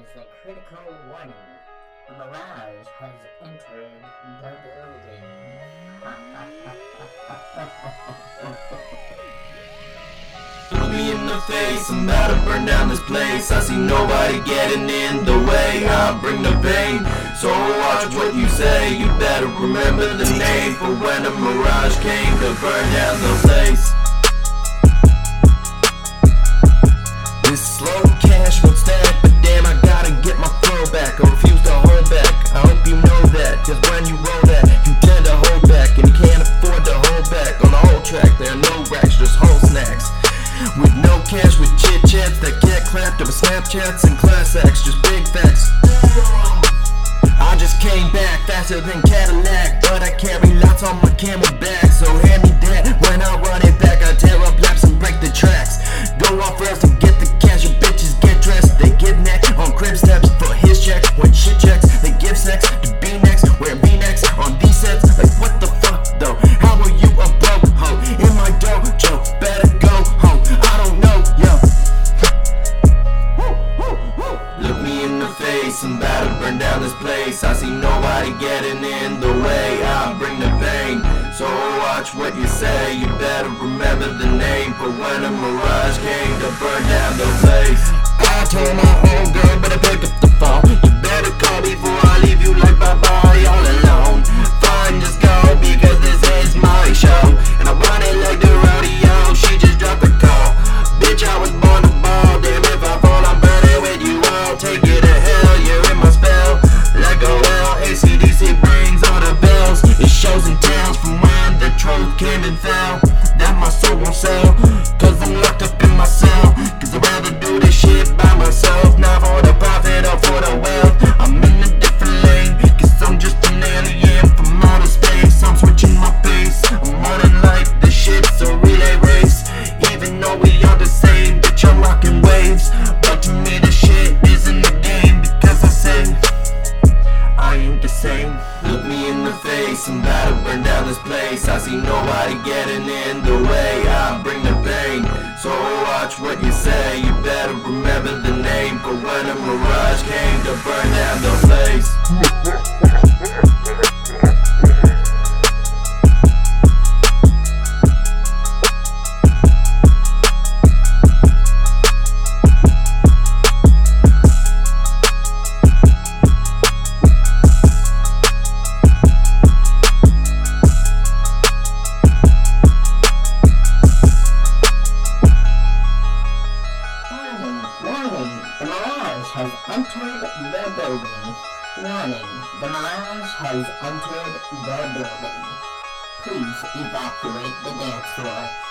is a critical warning. Mirage has entered the building. Look me in the face, I'm about to burn down this place I see nobody getting in the way I bring the pain, so watch what you say You better remember the name For when a mirage came to burn down the place clapped over Snapchats and class acts, just big facts. I just came back faster than Cadillac, but I carry lots on my camel back, so hand me that. When I run it back, I tear up laps and break the tracks. In the face, about to burn down this place. I see nobody getting in the way. I bring the pain, so watch what you say. You better remember the name for when a mirage came to burn down the place. Face, I'm about to burn down this place. I see nobody getting in the way. I bring the pain, so watch what you say. You better remember the name for when a mirage came to burn down the place. Has entered the building. Warning, the mirage has entered the building. Please evacuate the dance floor.